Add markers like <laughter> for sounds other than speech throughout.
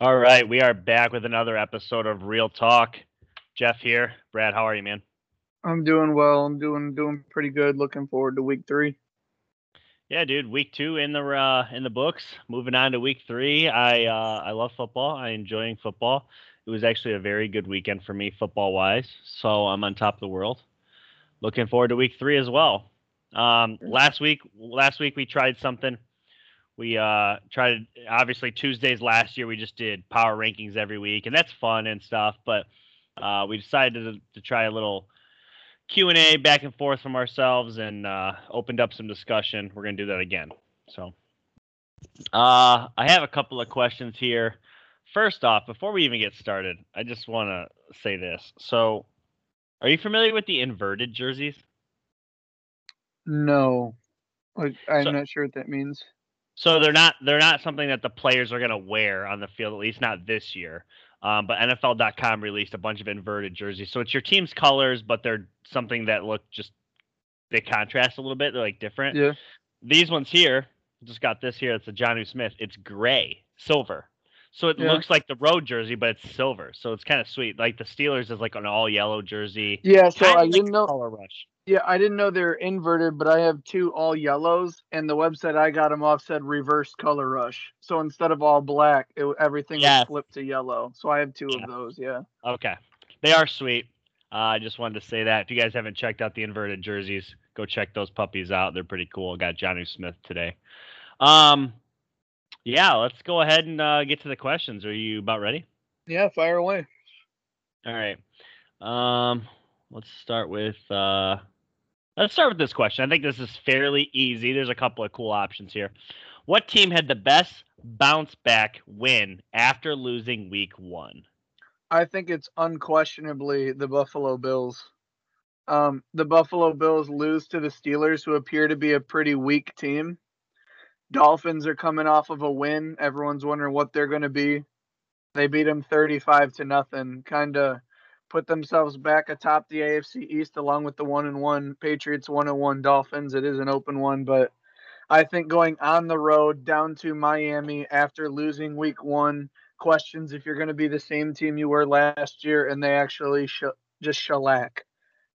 All right, we are back with another episode of Real Talk. Jeff here. Brad, how are you, man? I'm doing well. I'm doing doing pretty good. Looking forward to week three. Yeah, dude. Week two in the uh, in the books. Moving on to week three. I uh, I love football. I enjoying football. It was actually a very good weekend for me football wise. So I'm on top of the world. Looking forward to week three as well. Um, last week last week we tried something we uh tried obviously Tuesdays last year we just did power rankings every week and that's fun and stuff, but uh, we decided to, to try a little Q and A back and forth from ourselves and uh, opened up some discussion. We're gonna do that again. So uh, I have a couple of questions here. First off, before we even get started, I just want to say this. So, are you familiar with the inverted jerseys? No, like, I'm So- not sure what that means. So they're not they're not something that the players are going to wear on the field, at least not this year. Um, but NFL.com released a bunch of inverted jerseys, so it's your team's colors, but they're something that look just they contrast a little bit. They're like different. Yeah. These ones here, just got this here. It's a Jonnu Smith. It's gray, silver. So it Yeah. looks like the road jersey, but it's silver. So it's kind of sweet. Like the Steelers is like an all yellow jersey. Yeah, so I like didn't know. Color rush. Yeah, I didn't know they're inverted, but I have two all yellows, and the website I got them off said reverse color rush. So instead of all black, it, everything Yes. was flipped to yellow. So I have two Yeah. of those. Yeah. Okay. They are sweet. Uh, I just wanted to say that. If you guys haven't checked out the inverted jerseys, go check those puppies out. They're pretty cool. Got Johnny Smith today. Um, yeah, let's go ahead and uh, get to the questions. Are you about ready? Yeah, fire away. All right. Um, let's start with uh, let's start with this question. I think this is fairly easy. There's a couple of cool options here. What team had the best bounce back win after losing week one? I think it's unquestionably the Buffalo Bills. Um, the Buffalo Bills lose to the Steelers, who appear to be a pretty weak team. Dolphins are coming off of a win. Everyone's wondering what they're going to be. They beat them 35 to nothing. Kind of put themselves back atop the AFC East, along with the one and one Patriots, one and one Dolphins. It is an open one, but I think going on the road down to Miami after losing Week One questions if you're going to be the same team you were last year, and they actually sh- just shellac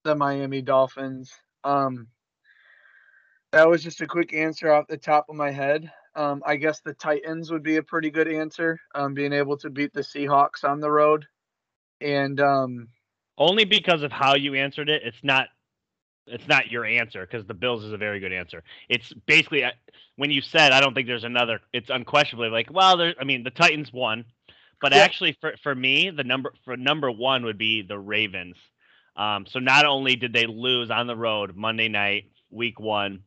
the Miami Dolphins. Um, that was just a quick answer off the top of my head. Um, I guess the Titans would be a pretty good answer, um, being able to beat the Seahawks on the road. And um, only because of how you answered it. It's not it's not your answer because the Bills is a very good answer. It's basically uh, when you said I don't think there's another. It's unquestionably like well, there. I mean, the Titans won, but Yeah. actually for for me, the number for number one would be the Ravens. Um, so not only did they lose on the road Monday night, week one,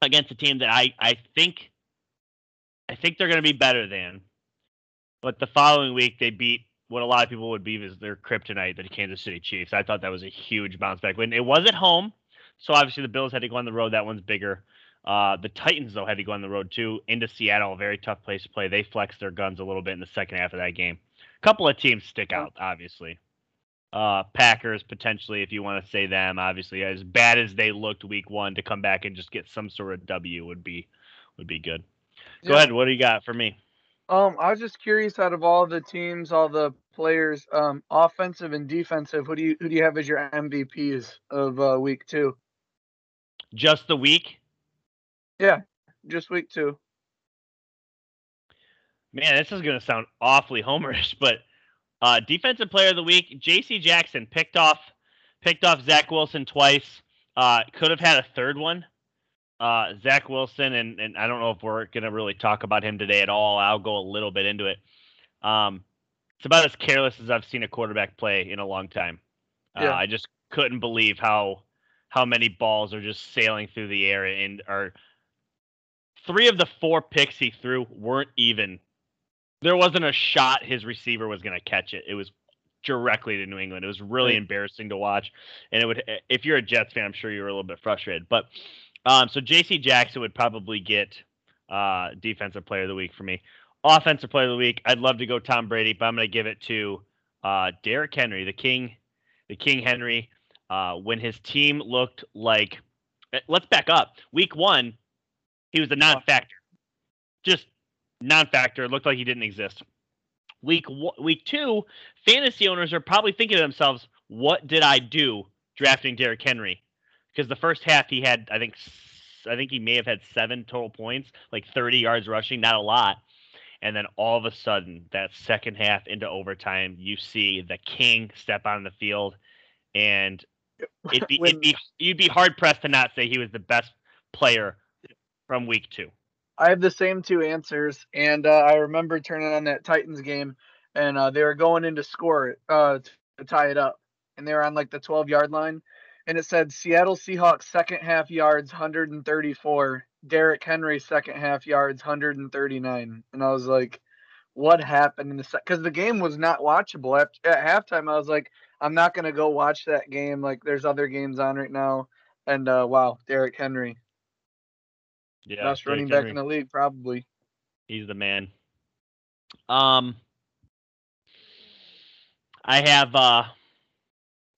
against a team that I I think I think they're going to be better than, but the following week they beat what a lot of people would be is their kryptonite, the Kansas City Chiefs. I thought that was a huge bounce back win. It was at home, so obviously the Bills had to go on the road. That one's bigger. Uh, the Titans though had to go on the road too into Seattle, a very tough place to play. They flexed their guns a little bit in the second half of that game. A couple of teams stick out, obviously. Uh, Packers potentially, if you want to say them, obviously as bad as they looked week one, to come back and just get some sort of W would be would be good. Go Yeah. ahead. What do you got for me? Um, I was just curious out of all the teams, all the players, um, offensive and defensive, who do you who do you have as your MVPs of uh, week two? Just the week? Yeah, just week two. Man, this is going to sound awfully homerish, <laughs> but uh, defensive player of the week, J.C. Jackson picked off picked off Zach Wilson twice. Uh, could have had a third one. Uh, Zach Wilson, and, and I don't know if we're going to really talk about him today at all. I'll go a little bit into it. Um, it's about as careless as I've seen a quarterback play in a long time. Uh, Yeah. I just couldn't believe how how many balls are just sailing through the air and are three of the four picks he threw weren't even there wasn't a shot his receiver was going to catch it. It was directly to New England. It was really embarrassing to watch. And it would, if you're a Jets fan, I'm sure you were a little bit frustrated. But um, so J.C. Jackson would probably get uh, defensive player of the week for me. Offensive player of the week, I'd love to go Tom Brady, but I'm going to give it to uh, Derrick Henry, the King, the King Henry. Uh, when his team looked like, eh, let's back up. Week one, he was a non-factor, just non-factor. Looked like he didn't exist. week week two, fantasy owners are probably thinking to themselves, "What did I do drafting Derrick Henry?" Because the first half he had, I think, I think he may have had seven total points, like 30 yards rushing, not a lot. And then all of a sudden, that second half into overtime, you see the king step on the field, and it'd be, <laughs> it'd be you'd be hard pressed to not say he was the best player from week two. I have the same two answers, and uh, I remember turning on that Titans game, and uh, they were going in to score it uh, to tie it up, and they were on like the 12 yard line, and it said Seattle Seahawks second half yards 134, Derrick Henry second half yards 139, and I was like, what happened in the second? Because the game was not watchable at, at halftime. I was like, I'm not gonna go watch that game. Like, there's other games on right now, and uh, wow, Derrick Henry yeah, best running back in the league, probably. He's the man. Um, I have uh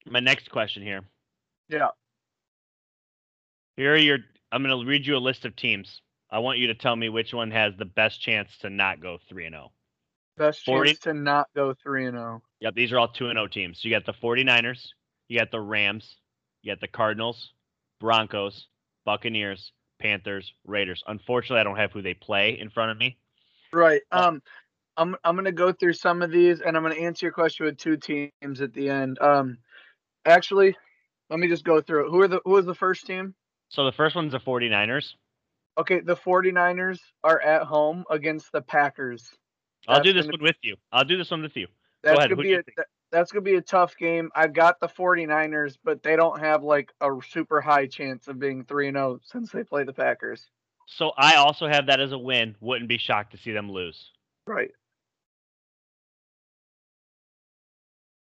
my next question here. Yeah. Here are your. I'm going to read you a list of teams. I want you to tell me which one has the best chance to not go three and zero. Oh. Best 40, chance to not go three and zero. Oh. Yep, these are all two and zero teams. So you got the 49ers, you got the Rams, you got the Cardinals, Broncos, Buccaneers, Panthers, Raiders. Unfortunately, I don't have who they play in front of me. Right. Um, I'm I'm gonna go through some of these, and I'm gonna answer your question with two teams at the end. Um, actually, let me just go through it. Who are the who is the first team? So the first one's the 49ers. Okay, the 49ers are at home against the Packers. I'll do this one with you. I'll do this one with you. That's gonna be a, that's gonna be a tough game. I've got the 49ers, but they don't have like a super high chance of being three and zero oh since they play the Packers. So I also have that as a win. Wouldn't be shocked to see them lose. Right.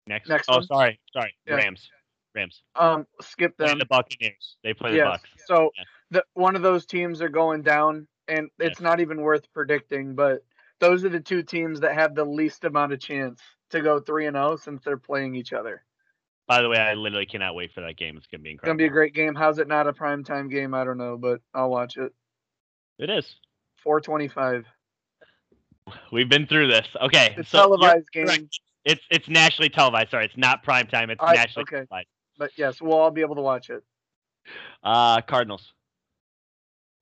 Next. Next. Oh, one? sorry, sorry. Yeah. Rams. Rams. Um, skip them. And the Buccaneers. They play yes. the Bucks. So yeah. the, one of those teams are going down, and it's not even worth predicting. But those are the two teams that have the least amount of chance to go three and zero oh since they're playing each other. By the way, I literally cannot wait for that game. It's gonna be incredible. It's gonna be a great game. How's it not a prime time game? I don't know, but I'll watch it. It is. Four twenty five. We've been through this. Okay. It's so televised game. It's it's nationally televised. Sorry, it's not prime time. It's I, nationally okay. televised. But yes, we'll all be able to watch it. Uh Cardinals.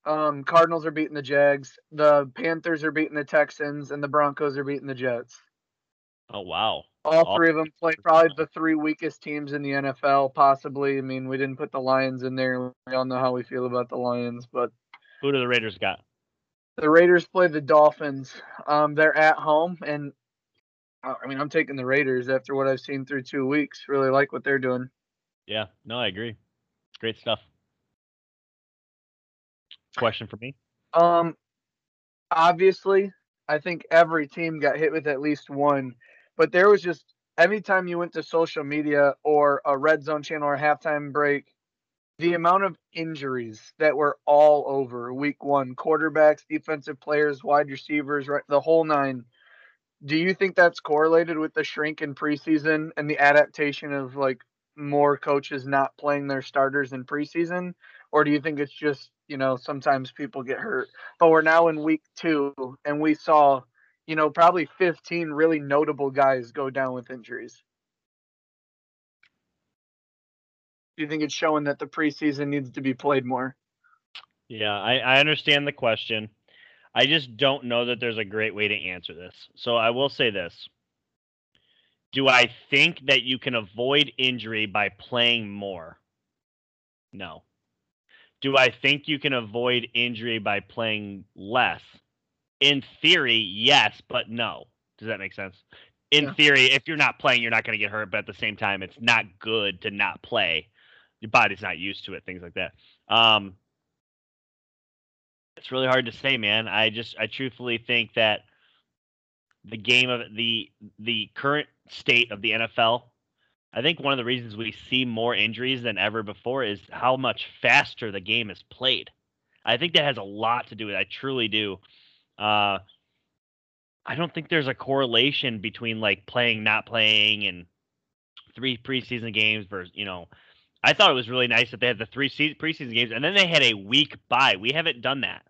Um, Cardinals are beating the Jags. The Panthers are beating the Texans, and the Broncos are beating the Jets. Oh wow! All, all three of them play probably the three weakest teams in the NFL, possibly. I mean, we didn't put the Lions in there. We all know how we feel about the Lions, but who do the Raiders got? The Raiders play the Dolphins. Um, they're at home, and uh, I mean, I'm taking the Raiders after what I've seen through two weeks. Really like what they're doing. Yeah, no, I agree. Great stuff. Question for me? Um, obviously, I think every team got hit with at least one but there was just every time you went to social media or a red zone channel or a halftime break, the amount of injuries that were all over week one quarterbacks, defensive players, wide receivers, right, the whole nine. Do you think that's correlated with the shrink in preseason and the adaptation of like more coaches not playing their starters in preseason? Or do you think it's just, you know, sometimes people get hurt? But we're now in week two and we saw you know, probably 15 really notable guys go down with injuries. Do you think it's showing that the preseason needs to be played more? Yeah, I, I understand the question. I just don't know that there's a great way to answer this. So I will say this. Do I think that you can avoid injury by playing more? No. Do I think you can avoid injury by playing less? in theory, yes, but no. Does that make sense? In yeah. theory, if you're not playing, you're not going to get hurt, but at the same time, it's not good to not play. Your body's not used to it, things like that. Um, it's really hard to say, man. I just, I truthfully think that the game of the the current state of the NFL. I think one of the reasons we see more injuries than ever before is how much faster the game is played. I think that has a lot to do with it. I truly do. Uh, I don't think there's a correlation between like playing, not playing, and three preseason games versus you know. I thought it was really nice that they had the three preseason games and then they had a week bye. We haven't done that.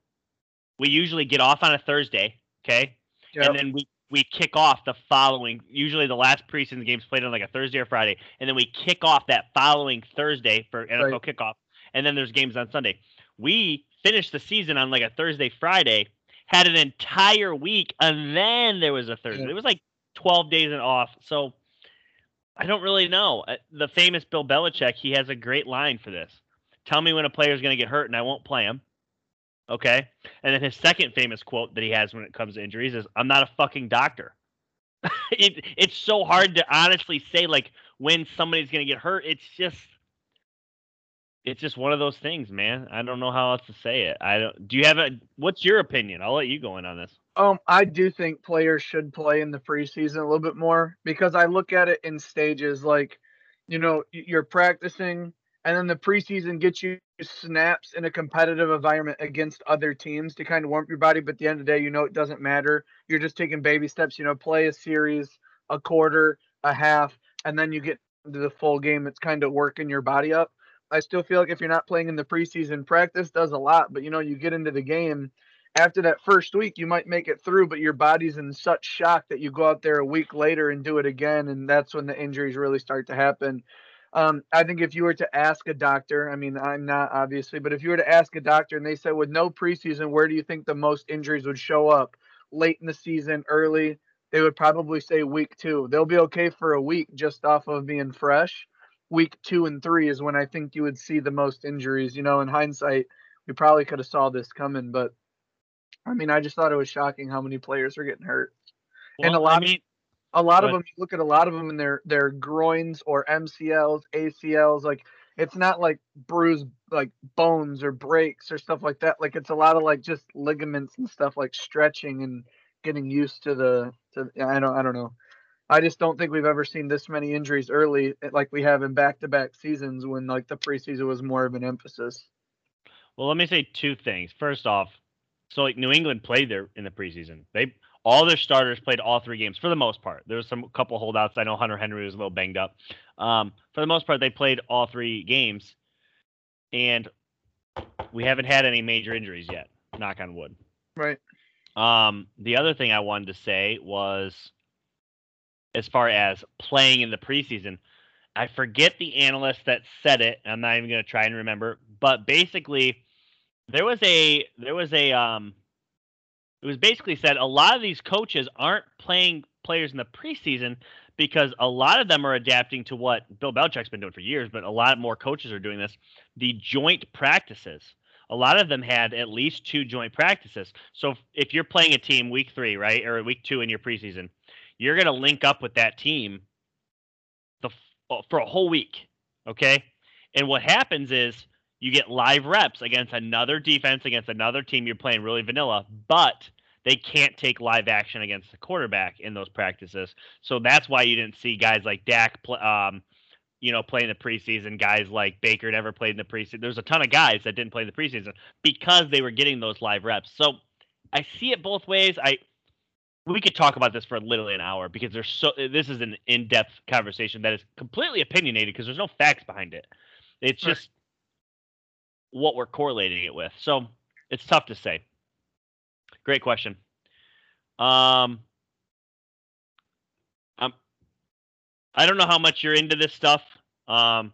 We usually get off on a Thursday, okay, yep. and then we we kick off the following. Usually, the last preseason games played on like a Thursday or Friday, and then we kick off that following Thursday for NFL Right. kickoff, and then there's games on Sunday. We finished the season on like a Thursday, Friday, had an entire week, and then there was a Thursday. Yeah. It was like 12 days and off. So I don't really know. Uh, The famous Bill Belichick, he has a great line for this. Tell me when a player's going to get hurt, and I won't play him. Okay. And then his second famous quote that he has when it comes to injuries is, "I'm not a fucking doctor." <laughs> it, it's so hard to honestly say like when somebody's going to get hurt. It's just it's just one of those things, man. I don't know how else to say it. I don't. Do you have a? What's your opinion? I'll let you go in on this. Um, I do think players should play in the preseason a little bit more because I look at it in stages. Like, you know, you're practicing, and then the preseason gets you snaps in a competitive environment against other teams to kind of warm up your body. But at the end of the day, you know, it doesn't matter. You're just taking baby steps. You know, play a series, a quarter, a half, and then you get into the full game. It's kind of working your body up. I still feel like if you're not playing in the preseason, practice does a lot. But you know, you get into the game after that first week, you might make it through, but your body's in such shock that you go out there a week later and do it again, and that's when the injuries really start to happen. Um, I think if you were to ask a doctor, I mean, I'm not obviously, but if you were to ask a doctor and they said, with no preseason, where do you think the most injuries would show up? Late in the season, early, they would probably say week two. They'll be okay for a week just off of being fresh. Week two and three is when I think you would see the most injuries. You know, in hindsight, we probably could have saw this coming, but I mean, I just thought it was shocking how many players were getting hurt. And a Well, I lot- mean, A lot of them, you look at a lot of them in their their groins or MCLs, ACLs. Like it's not like bruised like bones or breaks or stuff like that. Like it's a lot of like just ligaments and stuff like stretching and getting used to the to. I don't I don't know. I just don't think we've ever seen this many injuries early eh, like we have in back to back seasons when like the preseason was more of an emphasis. Well, let me say two things. First off, so like New England played there in the preseason. They all their starters played all three games for the most part. There was some couple holdouts. I know Hunter Henry was a little banged up. Um, for the most part, they played all three games, and we haven't had any major injuries yet. Knock on wood. Right. Um, the other thing I wanted to say was, as far as playing in the preseason, I forget the analyst that said it. I'm not even going to try and remember, but basically, there was a there was a um, it was basically said a lot of these coaches aren't playing players in the preseason because a lot of them are adapting to what Bill Belichick's been doing for years, but a lot more coaches are doing this. The joint practices. A lot of them had at least two joint practices. So if- you're playing a team week three, right, or week two in your preseason, you're going to link up with that team the uh, for a whole week. Okay. And what happens is you get live reps against another defense, against another team you're playing really vanilla, but they can't take live action against the quarterback in those practices. So that's why you didn't see guys like Dak, um, you know, play in the preseason. Guys like Baker never played in the preseason. There's a ton of guys that didn't play in the preseason because they were getting those live reps. So I see it both ways. I we could talk about this for literally an hour because there's so this is an in-depth conversation that is completely opinionated because there's no facts behind it. It's Right. just what we're correlating it with. So it's tough to say. Great question. Um, um, I don't know how much you're into this stuff. Um,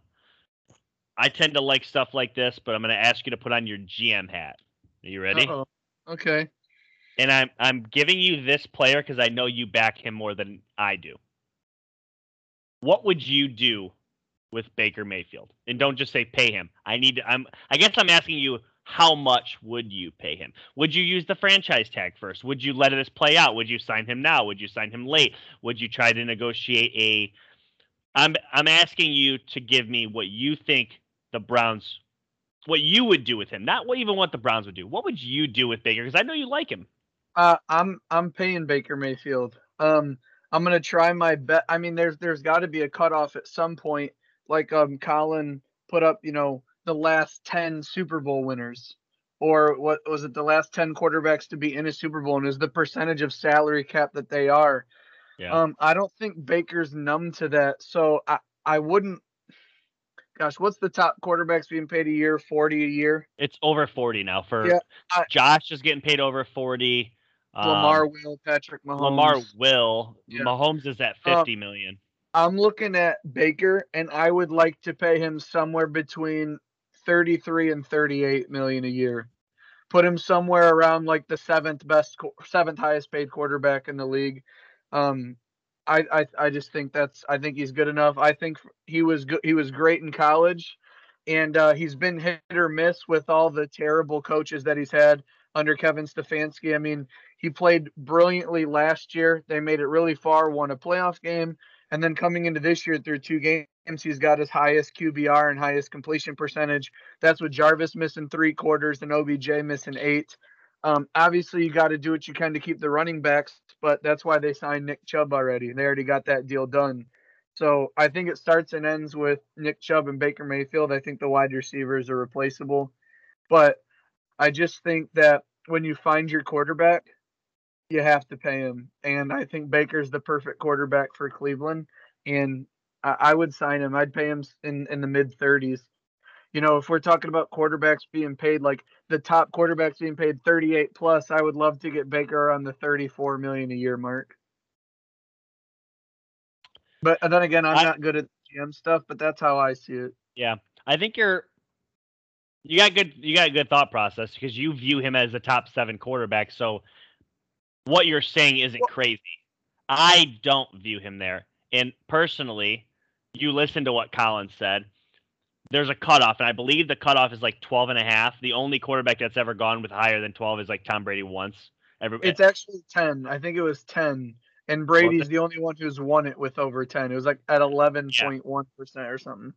I tend to like stuff like this, but I'm going to ask you to put on your GM hat. Are you ready? Uh-oh. Okay. And I'm I'm giving you this player because I know you back him more than I do. What would you do with Baker Mayfield? And don't just say pay him. I need to, I'm I guess I'm asking you how much would you pay him? Would you use the franchise tag first? Would you let this play out? Would you sign him now? Would you sign him late? Would you try to negotiate a I'm I'm asking you to give me what you think the Browns what you would do with him, not what even what the Browns would do. What would you do with Baker? Because I know you like him. Uh, I'm I'm paying Baker Mayfield. Um, I'm gonna try my bet. I mean, there's there's got to be a cutoff at some point. Like um, Colin put up, you know, the last ten Super Bowl winners, or what was it? The last ten quarterbacks to be in a Super Bowl, and is the percentage of salary cap that they are. Yeah. Um, I don't think Baker's numb to that, so I I wouldn't. Gosh, what's the top quarterbacks being paid a year? Forty a year. It's over 40 now for Yeah, I- Josh is getting paid over 40. Um, Lamar will, Patrick Mahomes. Lamar will. Yeah. Mahomes is at Uh, fifty million. I'm looking at Baker, and I would like to pay him somewhere between 33 and 38 million a year. Put him somewhere around like the seventh best, seventh highest paid quarterback in the league. Um, I, I, I just think that's, I think he's good enough. I think he was good. He was great in college, and uh, he's been hit or miss with all the terrible coaches that he's had under Kevin Stefanski. I mean, he played brilliantly last year. They made it really far, won a playoff game. And then coming into this year through two games, he's got his highest QBR and highest completion percentage. That's with Jarvis missing three quarters and OBJ missing eight. Um, obviously, you got to do what you can to keep the running backs, but that's why they signed Nick Chubb already. They already got that deal done. So I think it starts and ends with Nick Chubb and Baker Mayfield. I think the wide receivers are replaceable, but I just think that when you find your quarterback, you have to pay him. And I think Baker's the perfect quarterback for Cleveland. And I, I would sign him. I'd pay him in, in the mid 30s. You know, if we're talking about quarterbacks being paid like the top quarterbacks being paid 38 plus, I would love to get Baker on the 34 million a year mark. But and then again, I'm I- not good at GM stuff, but that's how I see it. Yeah, I think you're. You got good. You got a good thought process because you view him as a top seven quarterback. So, what you're saying isn't Well- crazy. I don't view him there. And personally, you listen to what Colin said. There's a cutoff, and I believe the cutoff is like 12 and a half. The only quarterback that's ever gone with higher than 12 is like Tom Brady once. Every, It's eh. actually 10. I think it was 10. And Brady's the only one who's won it with over 10. It was like at 11.1% or something.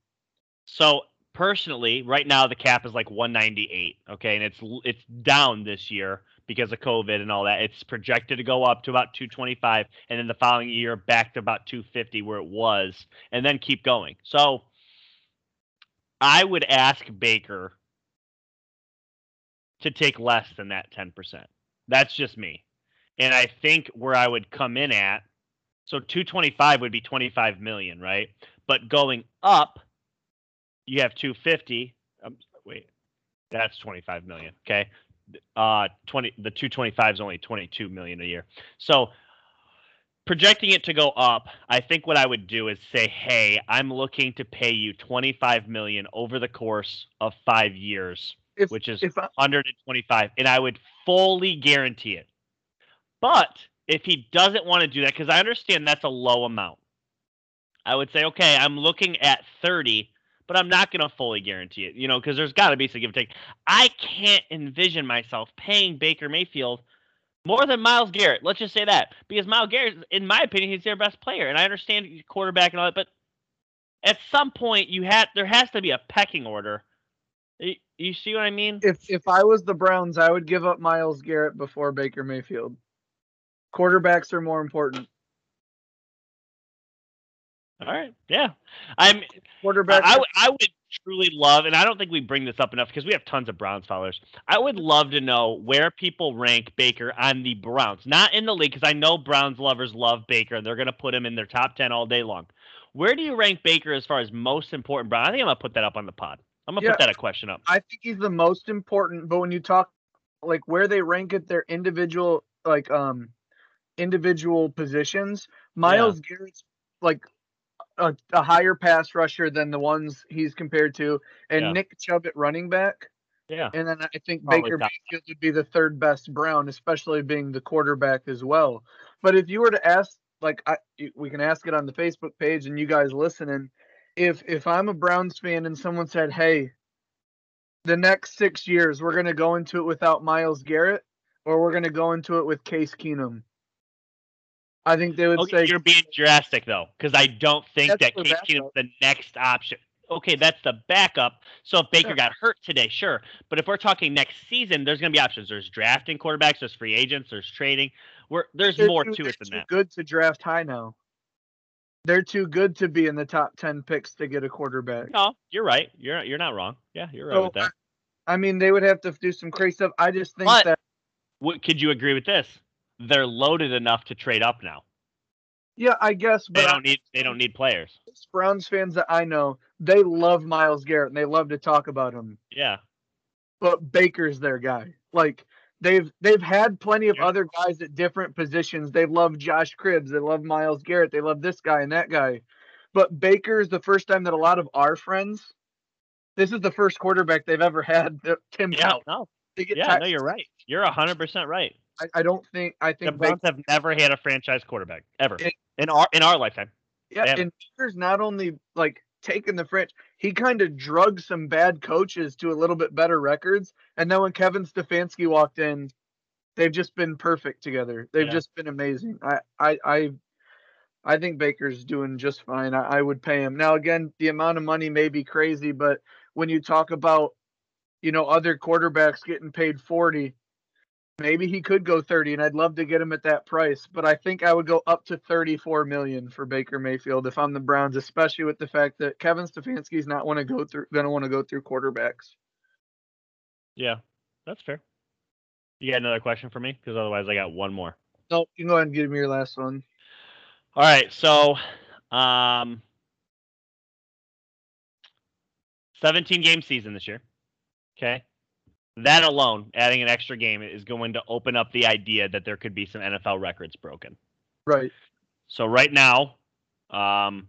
So personally, right now the cap is like 198. Okay, and it's it's down this year because of COVID and all that. It's projected to go up to about 225, and then the following year back to about 250 where it was, and then keep going. So I would ask Baker to take less than that 10%. That's just me. And I think where I would come in at, so 225 would be 25 million, right? But going up, you have 250. Um, wait, that's 25 million. Okay, uh, 20. The 225 is only 22 million a year. So projecting it to go up, I think what I would do is say, hey, I'm looking to pay you 25 million over the course of five years, If, which is I, 125, and I would fully guarantee it. But if he doesn't want to do that, because I understand that's a low amount, I would say, okay, I'm looking at 30, but I'm not going to fully guarantee it, you know, because there's got to be some give and take. I can't envision myself paying Baker Mayfield more than Myles Garrett. Let's just say that because Myles Garrett, in my opinion, he's their best player, and I understand quarterback and all that, but at some point, you had there has to be a pecking order. You, you see what I mean? if if I was the Browns, I would give up Myles Garrett before Baker Mayfield. Quarterbacks are more important. All right, yeah. I'm Quarterbacks. I, I, would- I would truly love, and I don't think we bring this up enough because we have tons of Browns followers. I would love to know where people rank Baker on the Browns, not in the league, because I know Browns lovers love Baker and they're going to put him in their top 10 all day long. Where do you rank Baker as far as most important Brown? I think I'm going to put that up on the pod. I'm going to Yeah. put that a question up. I think he's the most important. But when you talk like where they rank at their individual like um individual positions, Myles Garrett's like a, a higher pass rusher than the ones he's compared to, and Yeah. Nick Chubb at running back. Yeah. And then I think Probably Baker Mayfield would be the third best Brown, especially being the quarterback as well. But if you were to ask, like, I, we can ask it on the Facebook page, and you guys listening, if if I'm a Browns fan and someone said, "Hey, the next six years we're gonna go into it without Myles Garrett, or we're gonna go into it with Case Keenum," I think they would Okay, say you're being drastic though, because I don't think that Case. Keenum's the next option. Okay, that's the backup. So if Baker Yeah. got hurt today, sure. But if we're talking next season, there's going to be options. There's drafting quarterbacks, there's free agents, there's trading. Where there's they're more too- to it than too that. Good to draft high now. They're too good to be in the top ten picks to get a quarterback. No, you're right. You're you're not wrong. Yeah, you're right So, with that. I mean, they would have to do some crazy stuff. I just think But- that What, could you agree with this? They're loaded enough to trade up now. yeah, I guess, They but I, don't need they don't need players. Browns fans that I know, they love Myles Garrett and they love to talk about him. Yeah. But Baker's their guy. Like they've they've had plenty of Yeah. other guys at different positions. They love Josh Cribbs, they love Miles Garrett, they love this guy and that guy. But Baker is the first time that a lot of our friends, this is the first quarterback they've ever had. Tim Yeah, no, They get yeah, tired- no, you're right. You're hundred percent right. I, I don't think I think the Browns have never had a franchise quarterback ever It- in our in our lifetime. yeah, and Baker's not only like taking the French, he kind of drugged some bad coaches to a little bit better records. And then when Kevin Stefanski walked in, they've just been perfect together. They've Yeah. just been amazing. I I I, I think Baker's doing just fine. I, I would pay him. Now again, the amount of money may be crazy, but when you talk about you know other quarterbacks getting paid 40 maybe he could go 30 and i'd love to get him at that price but i think i would go up to 34 million for baker mayfield if i'm the browns especially with the fact that kevin stefanski's not want to go through going to want to go through quarterbacks Yeah, that's fair. You got another question for me? Because otherwise, I got one more. no you can go ahead and give me your last one All right, so um, 17 game season this year. Okay, that alone, adding an extra game, is going to open up the idea that there could be some NFL records broken. right So right now, um,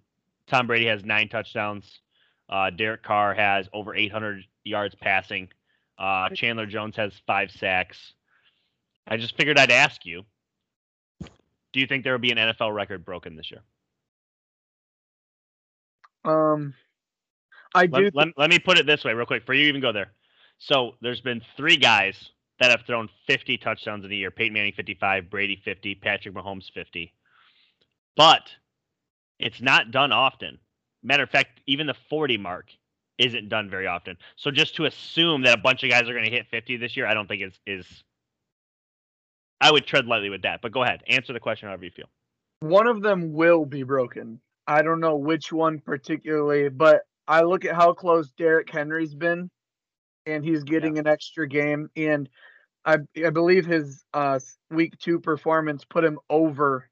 Tom Brady has nine touchdowns. Uh, Derek Carr has over 800 yards passing. Uh, Chandler Jones has five sacks. I just figured I'd ask you: Do you think there will be an NFL record broken this year? um i do Let, let, let me put it this way, real quick, for you even go there. So there's been three guys that have thrown 50 touchdowns in a year: Peyton Manning 55, Brady 50, Patrick Mahomes 50. But it's not done often. Matter of fact, even the 40 mark isn't done very often. So just to assume that a bunch of guys are going to hit 50 this year, I don't think is is. I would tread lightly with that. But go ahead, answer the question however you feel. one of them will be broken. I don't know which one particularly, but I look at how close Derrick Henry's been, and he's getting an extra game. And I, I believe his uh, week two performance put him over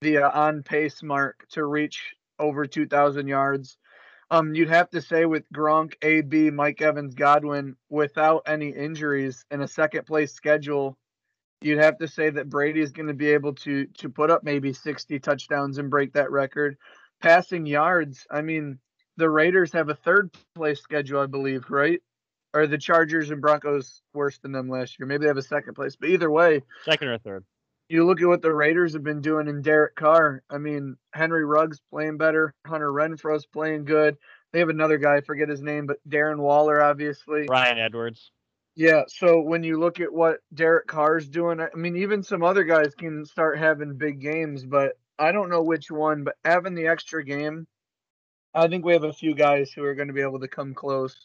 the uh, on pace mark to reach over 2,000 yards. Um, you'd have to say with Gronk, AB, Mike Evans, Godwin, without any injuries and a second place schedule, you'd have to say that Brady is going to be able to to put up maybe 60 touchdowns and break that record. Passing yards, I mean, the Raiders have a third place schedule, I believe, right? Or the Chargers and Broncos worse than them last year. Maybe they have a second place, but either way, Second or third? you look at what the Raiders have been doing in Derek Carr. I mean, Henry Ruggs playing better, Hunter Renfrow's playing good. They have another guy, I forget his name, but Darren Waller, obviously. Bryan Edwards. Yeah, so when you look at what Derek Carr's doing, I mean, even some other guys can start having big games, but I don't know which one. But having the extra game, I think we have a few guys who are going to be able to come close.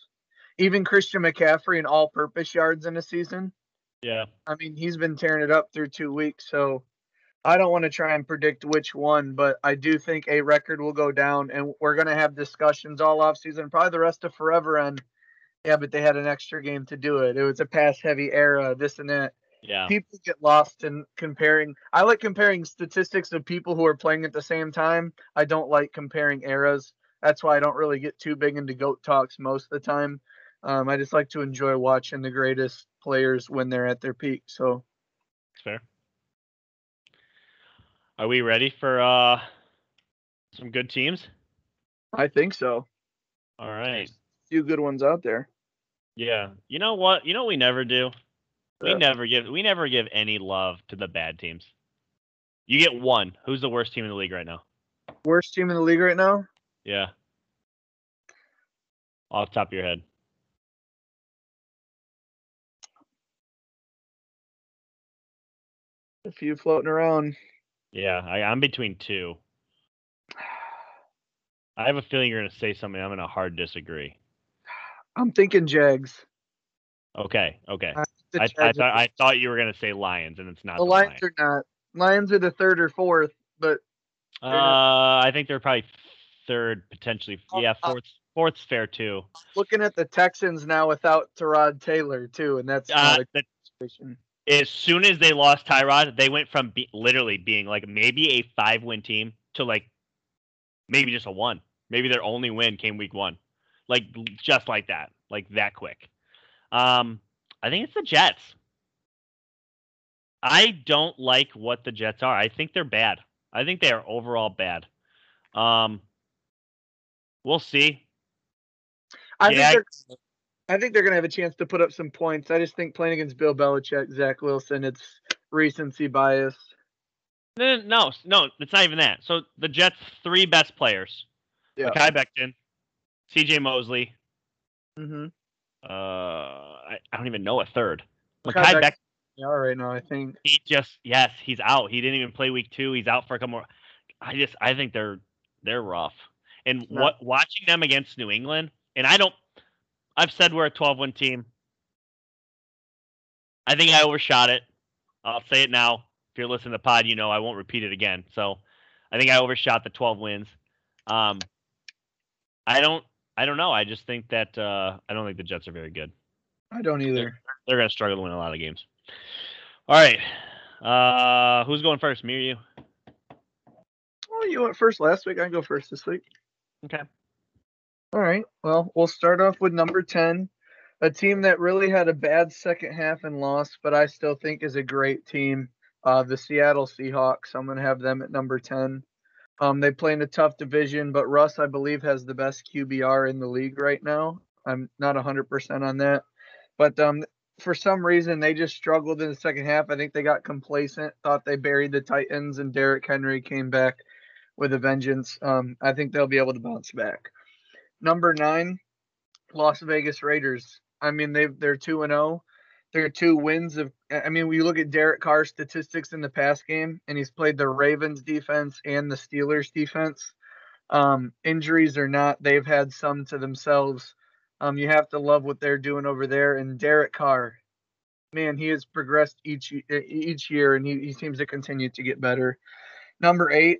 Even Christian McCaffrey in all purpose yards in a season. Yeah. I mean, he's been tearing it up through two weeks, so I don't want to try and predict which one, but I do think a record will go down, and we're going to have discussions all off season, probably the rest of forever. And yeah, but they had an extra game to do it. It was a pass heavy era, this and that. Yeah. People get lost in comparing. I like comparing statistics of people who are playing at the same time. I don't like comparing eras. That's why I don't really get too big into goat talks most of the time. Um, I just like to enjoy watching the greatest players when they're at their peak. So fair. Are we ready for uh some good teams? I think so. All right. A few good ones out there. Yeah. You know what? You know what we never do? We Yeah. never give we never give any love to the bad teams. You get one. Who's the worst team in the league right now? Worst team in the league right now? Yeah. Off the top of your head. A few floating around. Yeah, I, I'm between two. I have a feeling you're gonna say something I'm gonna hard disagree. I'm thinking Jags. Okay, okay. I, I Jags thought I thought you were gonna say Lions, and it's not the the Lions Lions. are not. Lions are the third or fourth, but Uh, I think they're probably third, potentially. Uh, Yeah, uh, fourth. Fourth's fair too. looking at the Texans now without Tyrod Taylor too, and that's Uh, a situation. As soon as they lost Tyrod, they went from be, literally being like maybe a five-win team to like maybe just a one. Maybe their only win came week one, like just like that, like that quick. Um, I think it's the Jets. I don't like what the Jets are. I think they're bad. I think they are overall bad. Um, we'll see. I Yeah, think they're I think they're gonna have a chance to put up some points. I just think playing against Bill Belichick, Zach Wilson, it's recency bias. No, no, no, it's not even that. So the Jets' three best players: Yeah. Mekhi Becton, C.J. Mosley. Mm-hmm. Uh, I, I don't even know a third. Beck- Becton. Yeah, right now I think. He just yes, he's out. He didn't even play week two. He's out for a couple more. I just I think they're they're rough. And what watching them against New England, and I don't. I've said we're a 12-win team. I think I overshot it. I'll say it now. If you're listening to the pod, you know I won't repeat it again. So I think I overshot the 12 wins. Um, I don't. I don't know. I just think that uh, I don't think the Jets are very good. I don't either. They're going to struggle to win a lot of games. All right. Uh, who's going first? Me or you? Well, you went first last week. I can go first this week. Okay. All right. Well, we'll start off with number 10, a team that really had a bad second half and lost, but I still think is a great team. Uh, the Seattle Seahawks. I'm going to have them at number 10. Um, they play in a tough division, but Russ, I believe, has the best QBR in the league right now. I'm not 100% on that. But um, for some reason, they just struggled in the second half. I think they got complacent, thought they buried the Titans, and Derrick Henry came back with a vengeance. Um, I think they'll be able to bounce back. Number nine, Las Vegas Raiders. I mean, they they're two and zero. They're two wins of. I mean, you look at Derek Carr's statistics in the past game, and he's played the Ravens defense and the Steelers defense. Um, injuries or not, they've had some to themselves. Um, you have to love what they're doing over there. And Derek Carr, man, he has progressed each each year, and he, he seems to continue to get better. Number eight,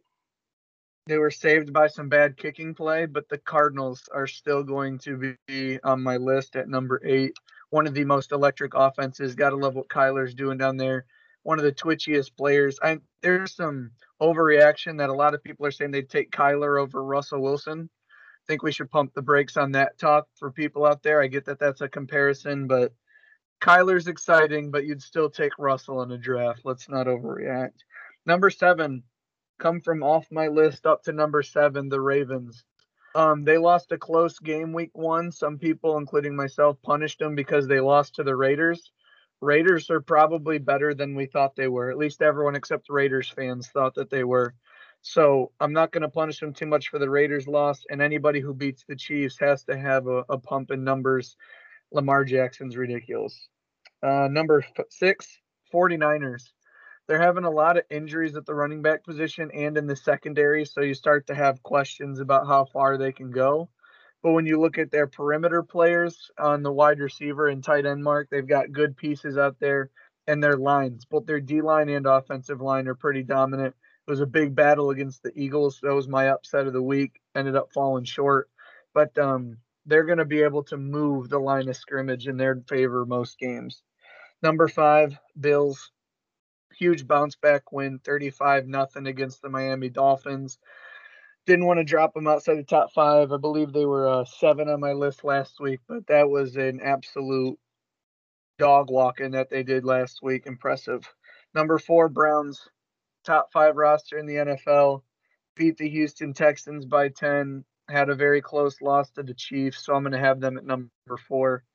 they were saved by some bad kicking play, but the Cardinals are still going to be on my list at number eight. One of the most electric offenses. Got to love what Kyler's doing down there. One of the twitchiest players. I there's some overreaction that a lot of people are saying they'd take Kyler over Russell Wilson. I think we should pump the brakes on that talk for people out there. I get that that's a comparison, but Kyler's exciting, but you'd still take Russell in a draft. Let's not overreact. Number seven, come from off my list up to number seven, the Ravens. Um, they lost a close game week one. Some people, including myself, punished them because they lost to the Raiders. Raiders are probably better than we thought they were. At least everyone except Raiders fans thought that they were. So I'm not going to punish them too much for the Raiders loss. And anybody who beats the Chiefs has to have a, a pump in numbers. Lamar Jackson's ridiculous. Uh, number f- six, 49ers they're having a lot of injuries at the running back position and in the secondary, so you start to have questions about how far they can go. But when you look at their perimeter players on the wide receiver and tight end mark, they've got good pieces out there, and their lines, both their D line and offensive line, are pretty dominant. It was a big battle against the Eagles. That was my upset of the week. Ended up falling short, but um, they're going to be able to move the line of scrimmage in their favor most games. Number five, Bills huge bounce back win 35 nothing against the Miami Dolphins. Didn't want to drop them outside the top five. I believe they were uh, seven on my list last week, but that was an absolute dog walking that they did last week. Impressive. Number four, Browns, top five roster in the NFL, beat the Houston Texans by 10. Had a very close loss to the Chiefs, so I'm going to have them at number four.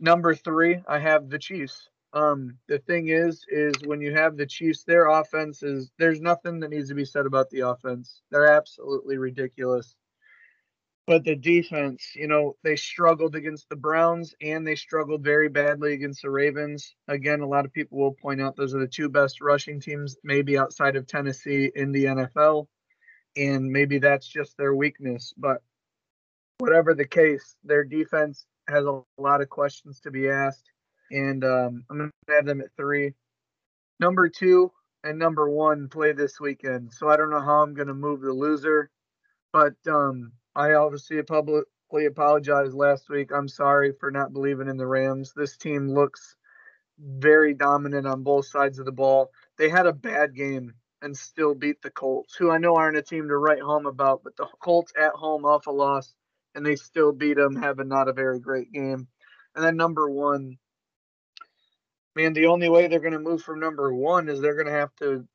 Number three, I have the Chiefs. Um, the thing is, is when you have the Chiefs, their offense is there's nothing that needs to be said about the offense. They're absolutely ridiculous. But the defense, you know, they struggled against the Browns and they struggled very badly against the Ravens. Again, a lot of people will point out those are the two best rushing teams, maybe outside of Tennessee in the NFL. And maybe that's just their weakness. But whatever the case, their defense has a lot of questions to be asked and um, I'm going to have them at three. Number two and number one play this weekend, so I don't know how I'm going to move the loser, but um, I obviously publicly apologized last week. I'm sorry for not believing in the Rams. This team looks very dominant on both sides of the ball. They had a bad game and still beat the Colts, who I know aren't a team to write home about, but the Colts at home off a loss, and they still beat them, having not a very great game. And then number one, Man, the only way they're going to move from number one is they're going to have to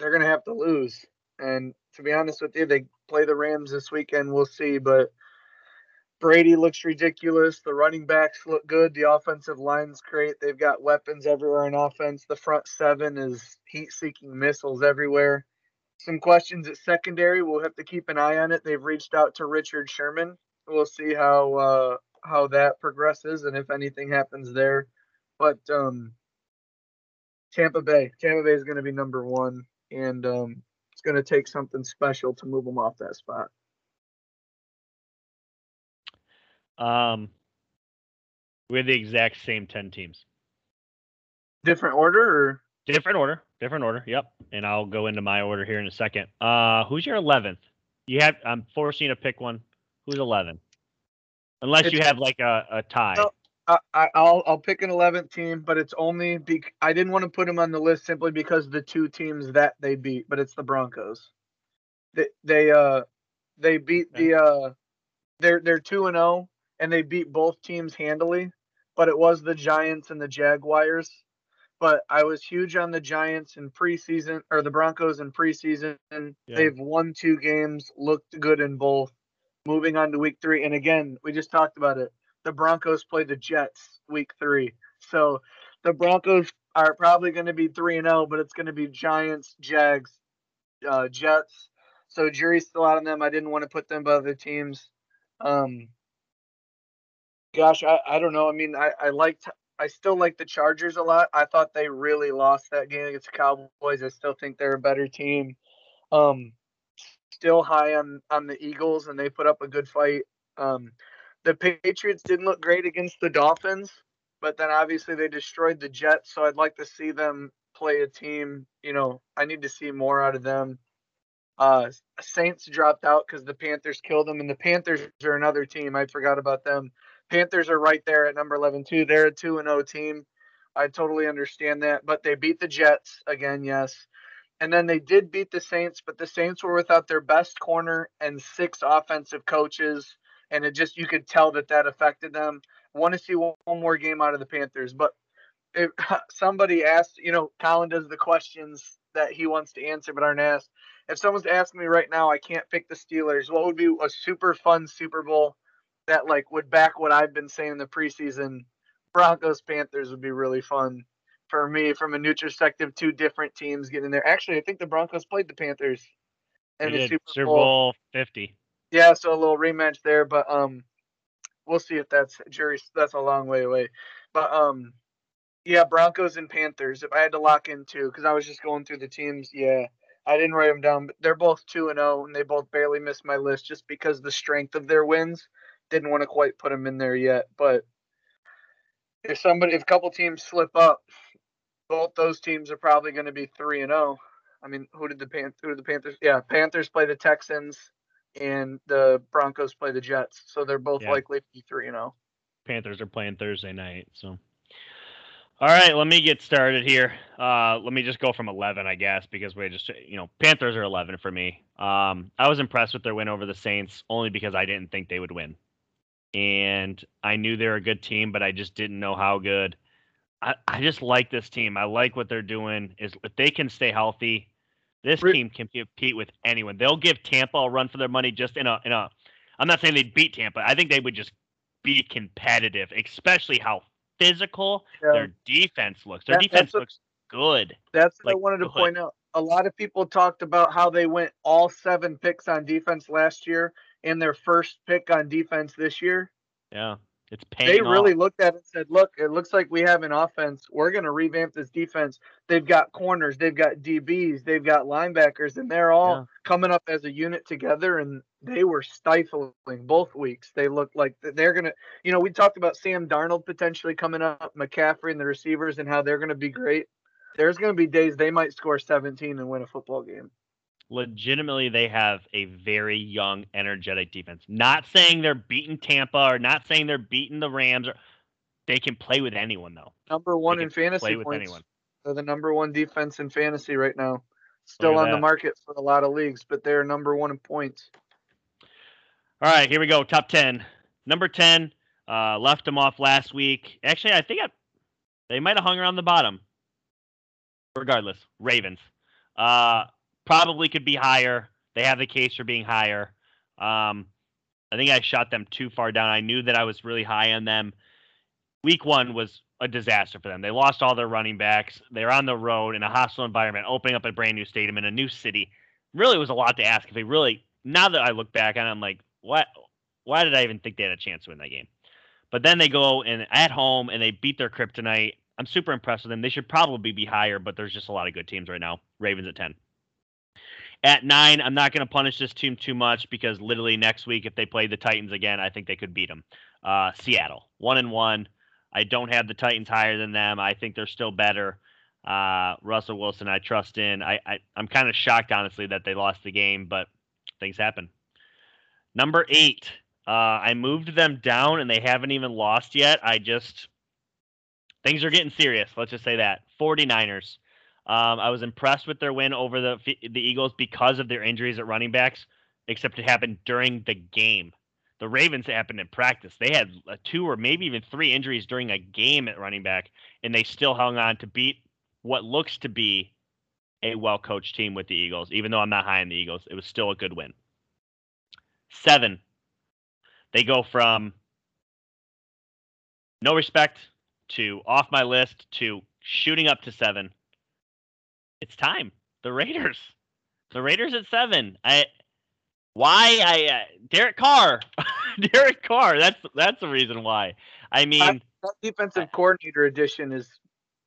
they're going to have to lose. And to be honest with you, they play the Rams this weekend. We'll see, but Brady looks ridiculous. The running backs look good. The offensive line's great. They've got weapons everywhere in offense. The front seven is heat-seeking missiles everywhere. Some questions at secondary. We'll have to keep an eye on it. They've reached out to Richard Sherman. We'll see how uh, how that progresses and if anything happens there. But um, Tampa Bay, Tampa Bay is going to be number one, and um, it's going to take something special to move them off that spot. Um, we're the exact same ten teams. Different order or different order? Different order. Yep. And I'll go into my order here in a second. Uh, who's your eleventh? You have. I'm forcing you to pick one. Who's eleven? Unless it's, you have like a, a tie. No, I, will I'll pick an 11th team, but it's only be I didn't want to put them on the list simply because the two teams that they beat, but it's the Broncos. They they uh they beat the uh they're they're two and zero oh, and they beat both teams handily, but it was the Giants and the Jaguars. But I was huge on the Giants in preseason or the Broncos in preseason. Yeah. They've won two games, looked good in both. Moving on to week three, and again, we just talked about it the Broncos play the Jets week three. So the Broncos are probably going to be 3 and 0, but it's going to be Giants, Jags, uh, Jets. So jury's still out on them. I didn't want to put them by other teams. Um, gosh, I, I don't know. I mean, I, I liked, I still like the Chargers a lot. I thought they really lost that game against the Cowboys. I still think they're a better team. Um, still high on on the Eagles, and they put up a good fight. Um, the Patriots didn't look great against the Dolphins, but then obviously they destroyed the Jets. So I'd like to see them play a team. You know, I need to see more out of them. Uh, Saints dropped out because the Panthers killed them, and the Panthers are another team. I forgot about them. Panthers are right there at number 11 too. They're a two and zero oh team. I totally understand that, but they beat the Jets again, yes. And then they did beat the Saints, but the Saints were without their best corner and six offensive coaches and it just you could tell that that affected them. Want to see one, one more game out of the Panthers, but if <laughs> somebody asked, you know, Colin does the questions that he wants to answer but aren't asked. If someone's asking me right now, I can't pick the Steelers. What would be a super fun Super Bowl that like would back what I've been saying in the preseason? Broncos Panthers would be really fun for me from a neutral perspective. Two different teams getting there. Actually, I think the Broncos played the Panthers in the Super, Super Bowl. Bowl 50. Yeah, so a little rematch there, but um, we'll see if that's jury. That's a long way away, but um, yeah, Broncos and Panthers. If I had to lock in two, because I was just going through the teams. Yeah, I didn't write them down, but they're both two and zero, oh, and they both barely missed my list just because the strength of their wins. Didn't want to quite put them in there yet, but if somebody, if a couple teams slip up, both those teams are probably going to be three and zero. Oh. I mean, who did the Pan- who did the Panthers? Yeah, Panthers play the Texans and the Broncos play the Jets, so they're both yeah. likely to be three and zero. Oh. Panthers are playing Thursday night, so. All right, let me get started here. Uh, let me just go from 11, I guess, because we just, you know, Panthers are 11 for me. Um, I was impressed with their win over the Saints only because I didn't think they would win. And I knew they're a good team, but I just didn't know how good. I, I just like this team. I like what they're doing. Is if they can stay healthy, this team can compete with anyone. They'll give Tampa a run for their money just in a in a. I'm not saying they'd beat Tampa. I think they would just be competitive, especially how physical yeah. their defense looks. Their that, defense looks good. That's what like, I wanted to good. point out. A lot of people talked about how they went all seven picks on defense last year and their first pick on defense this year. Yeah. It's paying. They really off. looked at it and said, "Look, it looks like we have an offense. We're going to revamp this defense. They've got corners, they've got DBs, they've got linebackers, and they're all yeah. coming up as a unit together. And they were stifling both weeks. They looked like they're going to. You know, we talked about Sam Darnold potentially coming up, McCaffrey and the receivers, and how they're going to be great. There's going to be days they might score 17 and win a football game legitimately they have a very young, energetic defense. Not saying they're beating Tampa or not saying they're beating the Rams or they can play with anyone though. Number one in fantasy play points. with anyone. They're the number one defense in fantasy right now. Still on that. the market for a lot of leagues, but they're number one in points. All right, here we go. Top ten. Number ten. Uh, left them off last week. Actually, I think I They might have hung around the bottom. Regardless, Ravens. Uh, probably could be higher. They have the case for being higher. Um, I think I shot them too far down. I knew that I was really high on them. Week one was a disaster for them. They lost all their running backs. They're on the road in a hostile environment, opening up a brand new stadium in a new city. Really was a lot to ask if they really now that I look back on it, I'm like, what why did I even think they had a chance to win that game? But then they go and at home and they beat their kryptonite. I'm super impressed with them. They should probably be higher, but there's just a lot of good teams right now. Ravens at 10. At nine, I'm not going to punish this team too much because literally next week, if they play the Titans again, I think they could beat them. Uh, Seattle, one and one. I don't have the Titans higher than them. I think they're still better. Uh, Russell Wilson, I trust in. I, I I'm kind of shocked, honestly, that they lost the game, but things happen. Number eight, uh, I moved them down, and they haven't even lost yet. I just things are getting serious. Let's just say that 49ers. Um, I was impressed with their win over the the Eagles because of their injuries at running backs, except it happened during the game. The Ravens happened in practice. They had two or maybe even three injuries during a game at running back, and they still hung on to beat what looks to be a well coached team with the Eagles. Even though I'm not high on the Eagles, it was still a good win. Seven. They go from no respect to off my list to shooting up to seven. It's time. The Raiders. The Raiders at seven. I why I uh, Derek Carr. <laughs> Derek Carr. That's that's the reason why. I mean, that defensive coordinator edition is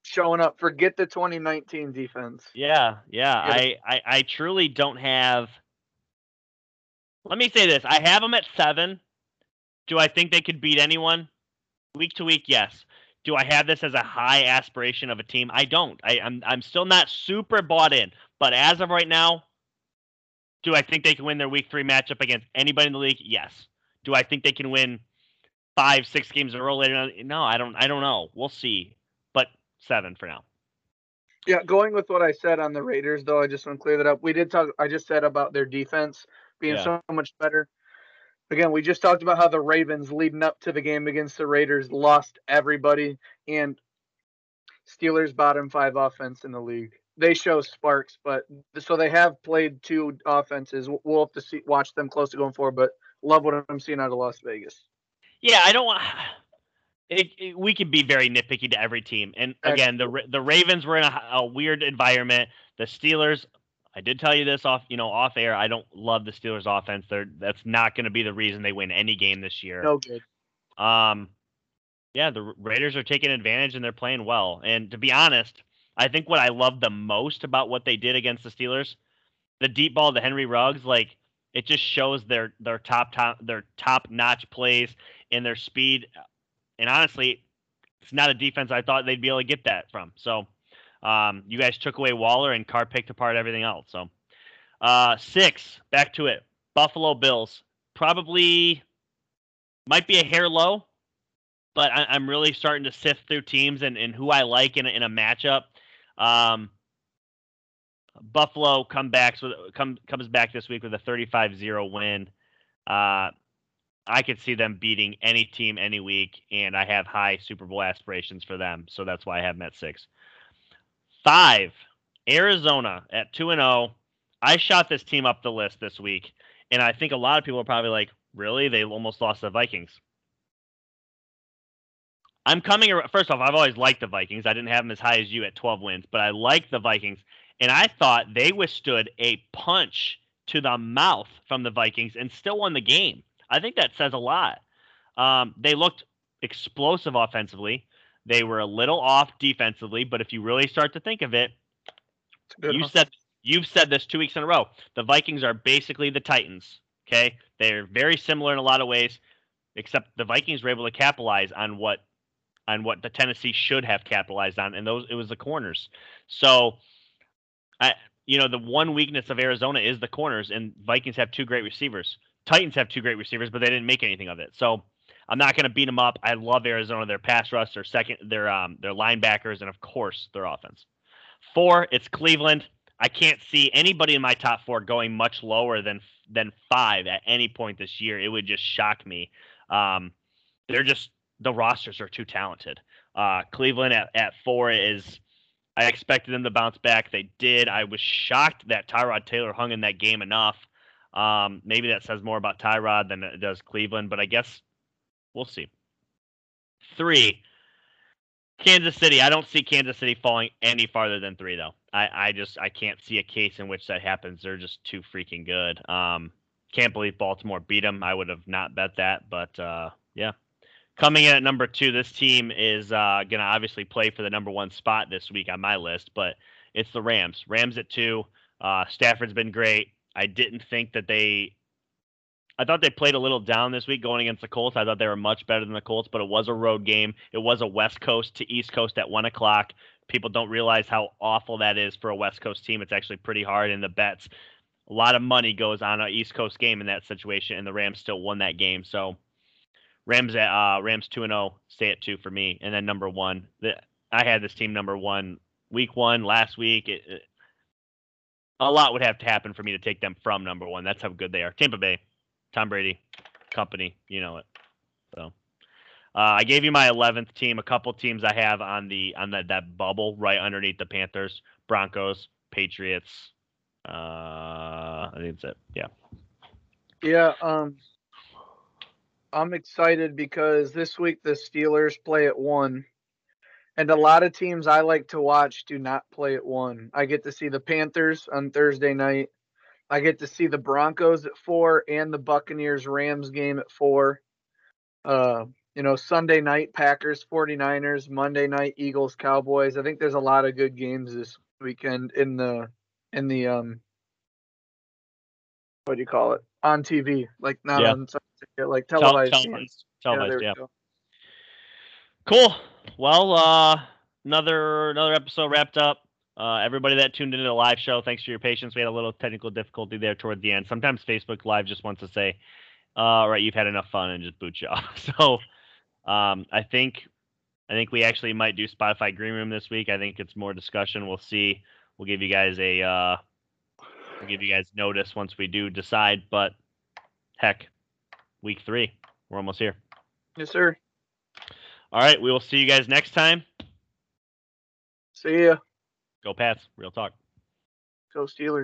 showing up. Forget the 2019 defense. Yeah, yeah. I, I I truly don't have. Let me say this: I have them at seven. Do I think they could beat anyone? Week to week, yes. Do I have this as a high aspiration of a team? I don't. I, I'm I'm still not super bought in. But as of right now, do I think they can win their week three matchup against anybody in the league? Yes. Do I think they can win five, six games in a row later on? No, I don't I don't know. We'll see. But seven for now. Yeah, going with what I said on the Raiders though, I just want to clear that up. We did talk I just said about their defense being yeah. so much better again, we just talked about how the Ravens leading up to the game against the Raiders lost everybody and Steelers bottom five offense in the league. They show sparks, but so they have played two offenses. We'll have to see watch them closely going forward, but love what I'm seeing out of Las Vegas. Yeah, I don't want. It, it, we can be very nitpicky to every team, and again, the the Ravens were in a, a weird environment. The Steelers I did tell you this off, you know, off air. I don't love the Steelers offense. They're that's not going to be the reason they win any game this year. No good. Um, yeah, the Raiders are taking advantage and they're playing well. And to be honest, I think what I love the most about what they did against the Steelers, the deep ball to Henry Ruggs, like it just shows their their top top their top notch plays and their speed. And honestly, it's not a defense I thought they'd be able to get that from. So um, you guys took away Waller and Carr picked apart everything else. So uh, six, back to it. Buffalo Bills probably might be a hair low, but I, am really starting to sift through teams and, and who I like in a, in a matchup. Um, Buffalo come back with come comes back this week with a 35-0 win. Uh, I could see them beating any team any week, and I have high Super Bowl aspirations for them, so that's why I have them at six. Five, Arizona at 2 and 0. I shot this team up the list this week, and I think a lot of people are probably like, really? They almost lost the Vikings. I'm coming. First off, I've always liked the Vikings. I didn't have them as high as you at 12 wins, but I like the Vikings, and I thought they withstood a punch to the mouth from the Vikings and still won the game. I think that says a lot. Um, they looked explosive offensively. They were a little off defensively, but if you really start to think of it, you said you've said this two weeks in a row. The Vikings are basically the Titans. Okay, they're very similar in a lot of ways, except the Vikings were able to capitalize on what on what the Tennessee should have capitalized on, and those it was the corners. So, I you know the one weakness of Arizona is the corners, and Vikings have two great receivers. Titans have two great receivers, but they didn't make anything of it. So I'm not going to beat them up. I love Arizona. Their pass rush, their second, their um, their linebackers, and of course their offense. Four, it's Cleveland. I can't see anybody in my top four going much lower than than five at any point this year. It would just shock me. Um, they're just the rosters are too talented. Uh, Cleveland at, at four is I expected them to bounce back. They did. I was shocked that Tyrod Taylor hung in that game enough. Um, maybe that says more about Tyrod than it does Cleveland, but I guess we'll see. Three, Kansas City. I don't see Kansas City falling any farther than three, though. I, I just I can't see a case in which that happens. They're just too freaking good. Um, can't believe Baltimore beat them. I would have not bet that, but uh, yeah. Coming in at number two, this team is uh, to obviously play for the number one spot this week on my list, but it's the Rams. Rams at two. Uh, Stafford's been great. I didn't think that they. I thought they played a little down this week going against the Colts. I thought they were much better than the Colts, but it was a road game. It was a West Coast to East Coast at one o'clock. People don't realize how awful that is for a West Coast team. It's actually pretty hard in the bets. A lot of money goes on an East Coast game in that situation, and the Rams still won that game. So Rams at uh, Rams two and zero, stay at two for me, and then number one. The, I had this team number one week one last week. It, it, a lot would have to happen for me to take them from number one. That's how good they are. Tampa Bay, Tom Brady, company, you know it. So uh, I gave you my eleventh team. A couple teams I have on the on that that bubble right underneath the Panthers, Broncos, Patriots. Uh, I think that's it. Yeah. Yeah. Um. I'm excited because this week the Steelers play at one, and a lot of teams I like to watch do not play at one. I get to see the Panthers on Thursday night. I get to see the Broncos at four and the Buccaneers Rams game at four. Uh, you know, Sunday night Packers 49ers, Monday night Eagles Cowboys. I think there's a lot of good games this weekend in the in the um what do you call it? On TV, like not Yeah. on like televised. Tel- televised, yeah. go. Cool. Well, uh, another another episode wrapped up. Uh, everybody that tuned into the live show, thanks for your patience. We had a little technical difficulty there toward the end. Sometimes Facebook Live just wants to say, uh, "All right, you've had enough fun," and just boot you <laughs> off. So, um, I think I think we actually might do Spotify Green Room this week. I think it's more discussion. We'll see. We'll give you guys a uh, we'll give you guys notice once we do decide. But heck, week three, we're almost here. Yes, sir. All right, we will see you guys next time. See ya. Go Pats. Real talk. Go Steelers.